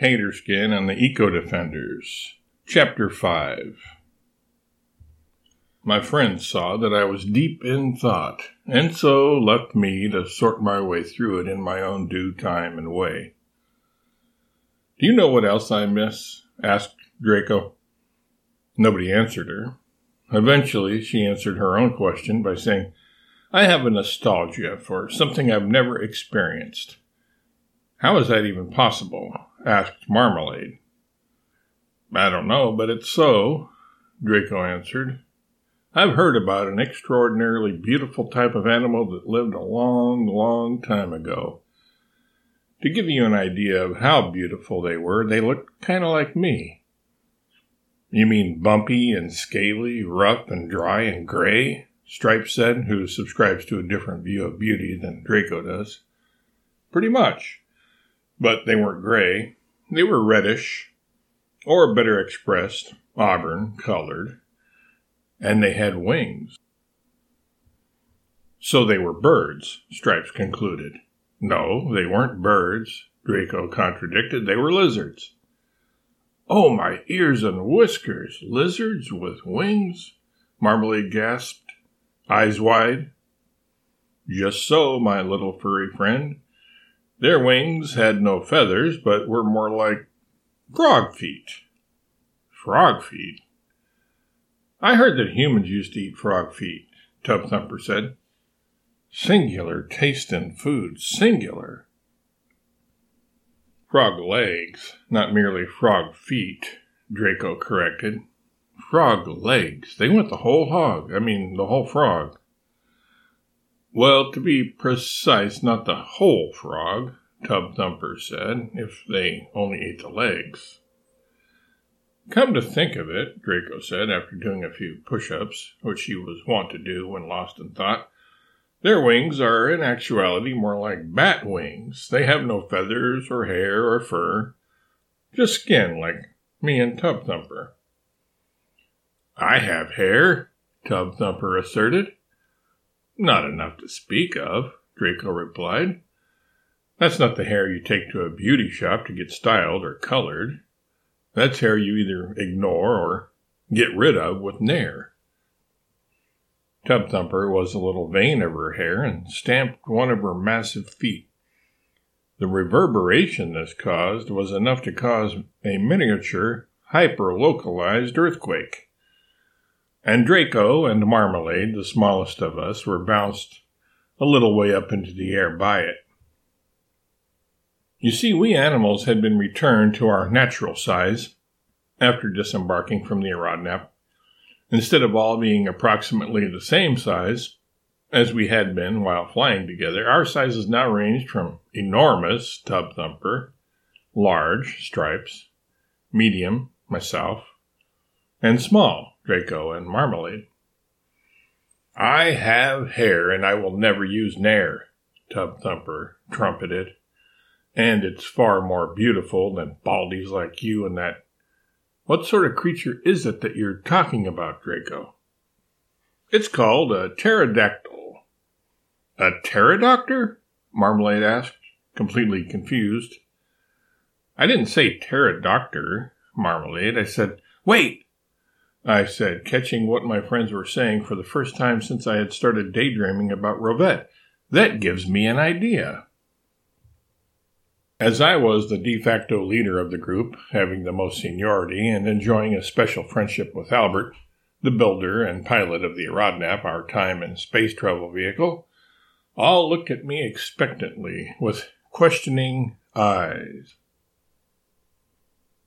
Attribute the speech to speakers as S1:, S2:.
S1: Taterskin and the Eco Defenders. Chapter 5 My friends saw that I was deep in thought, and so left me to sort my way through it in my own due time and way. Do you know what else I miss? asked Draco. Nobody answered her. Eventually, she answered her own question by saying, I have a nostalgia for something I've never experienced. How is that even possible? Asked Marmalade. I don't know, but it's so, Draco answered. I've heard about an extraordinarily beautiful type of animal that lived a long, long time ago. To give you an idea of how beautiful they were, they looked kind of like me. You mean bumpy and scaly, rough and dry and gray? Stripes said, who subscribes to a different view of beauty than Draco does. Pretty much. But they weren't gray. They were reddish, or better expressed, auburn colored, and they had wings. So they were birds, Stripes concluded. No, they weren't birds, Draco contradicted. They were lizards. Oh, my ears and whiskers! Lizards with wings? Marmalade gasped, eyes wide. Just so, my little furry friend. Their wings had no feathers, but were more like frog feet. Frog feet? I heard that humans used to eat frog feet, Tub Thumper said. Singular taste in food, singular. Frog legs, not merely frog feet, Draco corrected. Frog legs. They went the whole hog. I mean, the whole frog. Well, to be precise, not the whole frog, Tub Thumper said, if they only ate the legs. Come to think of it, Draco said after doing a few push ups, which he was wont to do when lost in thought, their wings are in actuality more like bat wings. They have no feathers or hair or fur, just skin like me and Tub Thumper. I have hair, Tub Thumper asserted. Not enough to speak of, Draco replied. That's not the hair you take to a beauty shop to get styled or colored. That's hair you either ignore or get rid of with Nair. Tub Thumper was a little vain of her hair and stamped one of her massive feet. The reverberation this caused was enough to cause a miniature, hyper localized earthquake and Draco and Marmalade, the smallest of us, were bounced a little way up into the air by it. You see, we animals had been returned to our natural size after disembarking from the Arodnap. Instead of all being approximately the same size as we had been while flying together, our sizes now ranged from enormous, Tub Thumper, large, Stripes, medium, myself, and small, Draco, and Marmalade. I have hair, and I will never use Nair, Tub Thumper trumpeted. And it's far more beautiful than baldies like you and that. What sort of creature is it that you're talking about, Draco? It's called a pterodactyl. A pterodactyl? Marmalade asked, completely confused. I didn't say pterodactyl, Marmalade. I said, wait! I said, catching what my friends were saying for the first time since I had started daydreaming about Rovette. That gives me an idea. As I was the de facto leader of the group, having the most seniority and enjoying a special friendship with Albert, the builder and pilot of the Arodnap, our time and space travel vehicle, all looked at me expectantly with questioning eyes.